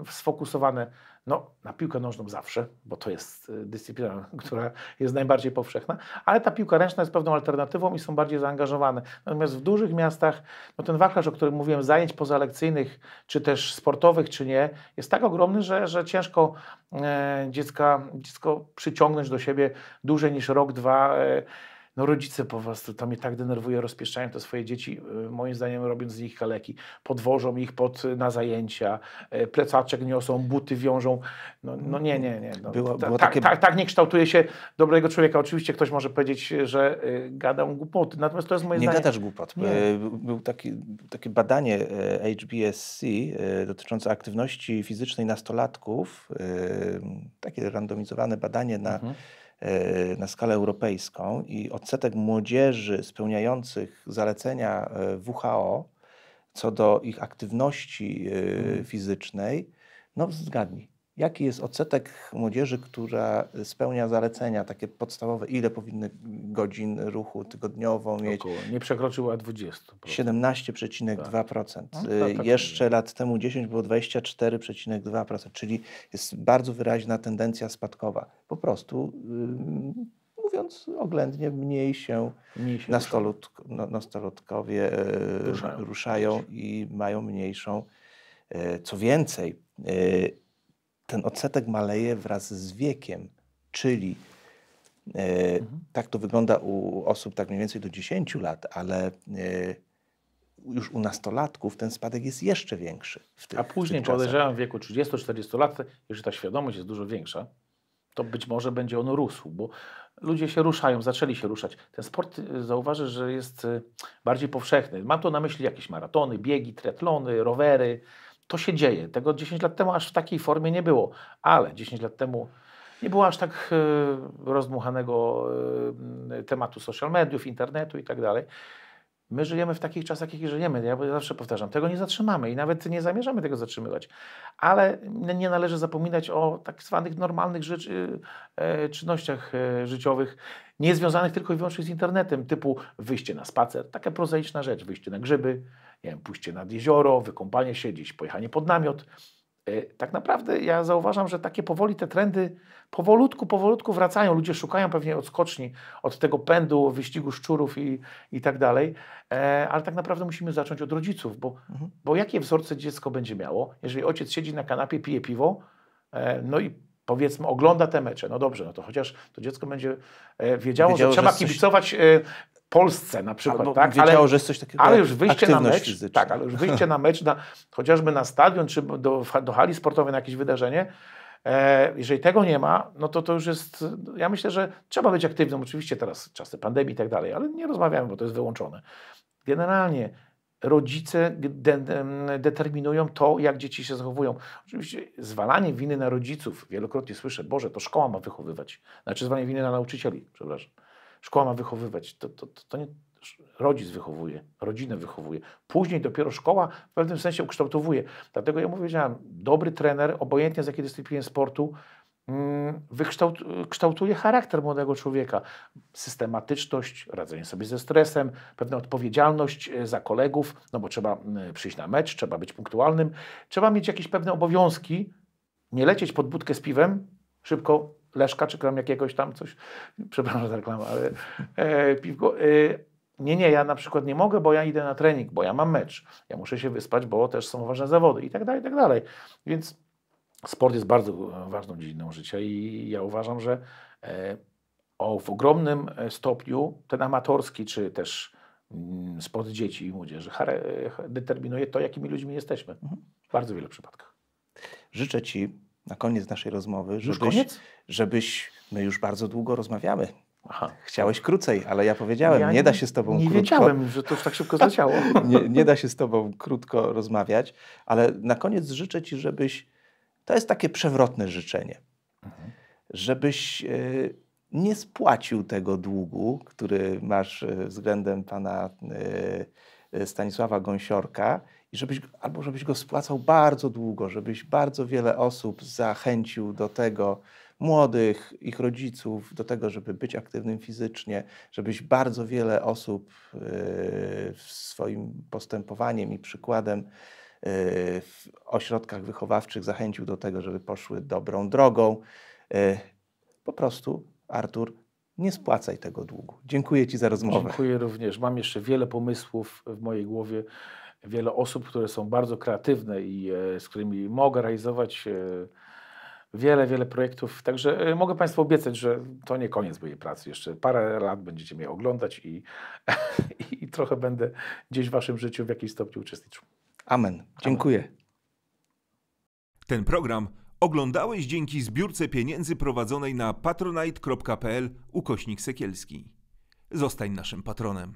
sfokusowane no, na piłkę nożną zawsze, bo to jest y, dyscyplina, która jest najbardziej powszechna, ale ta piłka ręczna jest pewną alternatywą i są bardziej zaangażowane. Natomiast w dużych miastach, no ten wachlarz, o którym mówiłem, zajęć pozalekcyjnych, czy też sportowych, czy nie, jest tak ogromny, że, że ciężko e, dziecka, dziecko przyciągnąć do siebie dłużej niż rok, dwa. E, no rodzice po prostu, to mnie tak denerwuje, rozpieszczają te swoje dzieci, y, moim zdaniem robiąc z nich kaleki. Podwożą ich pod, na zajęcia, y, plecaczek niosą, buty wiążą. No, no nie, nie, nie. No, było, było tak, takie... tak, tak nie kształtuje się dobrego człowieka. Oczywiście ktoś może powiedzieć, że y, gadam głupoty, natomiast to jest moje nie zdanie. Nie gadasz głupot. Nie. Był taki, takie badanie HBSC dotyczące aktywności fizycznej nastolatków, takie randomizowane badanie na mhm na skalę europejską i odsetek młodzieży spełniających zalecenia e, WHO co do ich aktywności e, mhm. fizycznej, no zgadnij, Jaki jest odsetek młodzieży, która spełnia zalecenia takie podstawowe? Ile powinny godzin ruchu tygodniowo mieć? Około, nie przekroczyła 20. 17,2%. Tak. No, tak, tak Jeszcze lat temu 10 było 24,2%, czyli jest bardzo wyraźna tendencja spadkowa. Po prostu, yy, mówiąc oględnie, mniej się, mniej się nastolut, no, nastolatkowie yy, ruszają. ruszają i mają mniejszą. Yy, co więcej, ten odsetek maleje wraz z wiekiem, czyli e, mhm. tak to wygląda u osób tak mniej więcej do 10 lat, ale e, już u nastolatków ten spadek jest jeszcze większy. Tych, A później, podejrzewam, w wieku 30-40 lat, już ta świadomość jest dużo większa, to być może będzie on rósł, bo ludzie się ruszają, zaczęli się ruszać. Ten sport y, zauważę, że jest y, bardziej powszechny. Mam tu na myśli jakieś maratony, biegi, triatlony, rowery. To się dzieje. Tego 10 lat temu aż w takiej formie nie było, ale 10 lat temu nie było aż tak y, rozdmuchanego tematu social mediów, internetu i tak dalej. My żyjemy w takich czasach, jakich żyjemy. Ja zawsze powtarzam, tego nie zatrzymamy i nawet nie zamierzamy tego zatrzymywać. Ale nie należy zapominać o tak zwanych normalnych rzeczy, e, czynnościach e, życiowych, nie związanych tylko i wyłącznie z internetem, typu wyjście na spacer, taka prozaiczna rzecz, wyjście na grzyby, nie wiem, pójście nad jezioro, wykąpanie się, gdzieś pojechanie pod namiot. E, tak naprawdę ja zauważam, że takie powoli te trendy powolutku, powolutku wracają. Ludzie szukają pewnie odskoczni od tego pędu, wyścigu szczurów i, i tak dalej, e, ale tak naprawdę musimy zacząć od rodziców, bo, mhm. bo jakie wzorce dziecko będzie miało, jeżeli ojciec siedzi na kanapie, pije piwo, e, no i powiedzmy ogląda te mecze, no dobrze, no to chociaż to dziecko będzie wiedziało, wiedziało że trzeba że kibicować Polsce na przykład, Albo tak? Wiedziało, ale, że jest coś takiego ale już wyjście na mecz, fizyczna. tak, ale już wyjście na mecz, na, chociażby na stadion, czy do, do hali sportowej na jakieś wydarzenie, e, jeżeli tego nie ma, no to to już jest, ja myślę, że trzeba być aktywnym, oczywiście teraz czasy pandemii i tak dalej, ale nie rozmawiamy, bo to jest wyłączone. Generalnie rodzice de, de, determinują to, jak dzieci się zachowują. Oczywiście zwalanie winy na rodziców, wielokrotnie słyszę, Boże, to szkoła ma wychowywać. Znaczy zwalanie winy na nauczycieli, przepraszam. Szkoła ma wychowywać. To, to, to, to nie, rodzic wychowuje, rodzinę wychowuje. Później dopiero szkoła w pewnym sensie ukształtowuje. Dlatego ja mu dobry trener, obojętnie z jakiej dyscypliny sportu, mm, kształtuje charakter młodego człowieka. Systematyczność, radzenie sobie ze stresem, pewna odpowiedzialność e, za kolegów, no bo trzeba przyjść na mecz, trzeba być punktualnym, trzeba mieć jakieś pewne obowiązki, nie lecieć pod budkę z piwem, szybko Leszka, czy tam jakiegoś tam coś, przepraszam za reklamę, ale e, piwko. E, nie, nie, ja na przykład nie mogę, bo ja idę na trening, bo ja mam mecz, ja muszę się wyspać, bo też są ważne zawody i tak dalej, i tak dalej. Więc sport jest bardzo ważną dziedziną życia i ja uważam, że e, o, w ogromnym e, stopniu ten amatorski, czy też mm, sport dzieci i młodzieży determinuje to, jakimi ludźmi jesteśmy. Mhm. W bardzo wielu przypadkach. Życzę Ci na koniec naszej rozmowy, żebyś, żebyś my już bardzo długo rozmawiamy. Aha. Chciałeś krócej, ale ja powiedziałem, ja nie, nie, da się z Tobą nie krótko. Nie wiedziałem, że to już tak szybko zleciało. nie, nie da się z Tobą krótko rozmawiać, ale na koniec życzę Ci, żebyś. To jest takie przewrotne życzenie. Mhm. Żebyś e, nie spłacił tego długu, który masz e, względem pana e, Stanisława Gąsiorka i żebyś, albo żebyś go spłacał bardzo długo, żebyś bardzo wiele osób zachęcił do tego, młodych, ich rodziców, do tego, żeby być aktywnym fizycznie, żebyś bardzo wiele osób yy, swoim postępowaniem i przykładem yy, w ośrodkach wychowawczych zachęcił do tego, żeby poszły dobrą drogą. Yy, po prostu, Artur, nie spłacaj tego długu. Dziękuję Ci za rozmowę. Dziękuję również. Mam jeszcze wiele pomysłów w mojej głowie wiele osób, które są bardzo kreatywne i e, z którymi mogę realizować e, wiele, wiele projektów. Także e, mogę Państwu obiecać, że to nie koniec mojej pracy. Jeszcze parę lat będziecie mnie oglądać i, i trochę będę gdzieś w Waszym życiu w jakimś stopniu uczestniczył. Amen. Dziękuję. Amen. Ten program oglądałeś dzięki zbiórce pieniędzy prowadzonej na patronite.pl ukośnik sekielski. Zostań naszym patronem.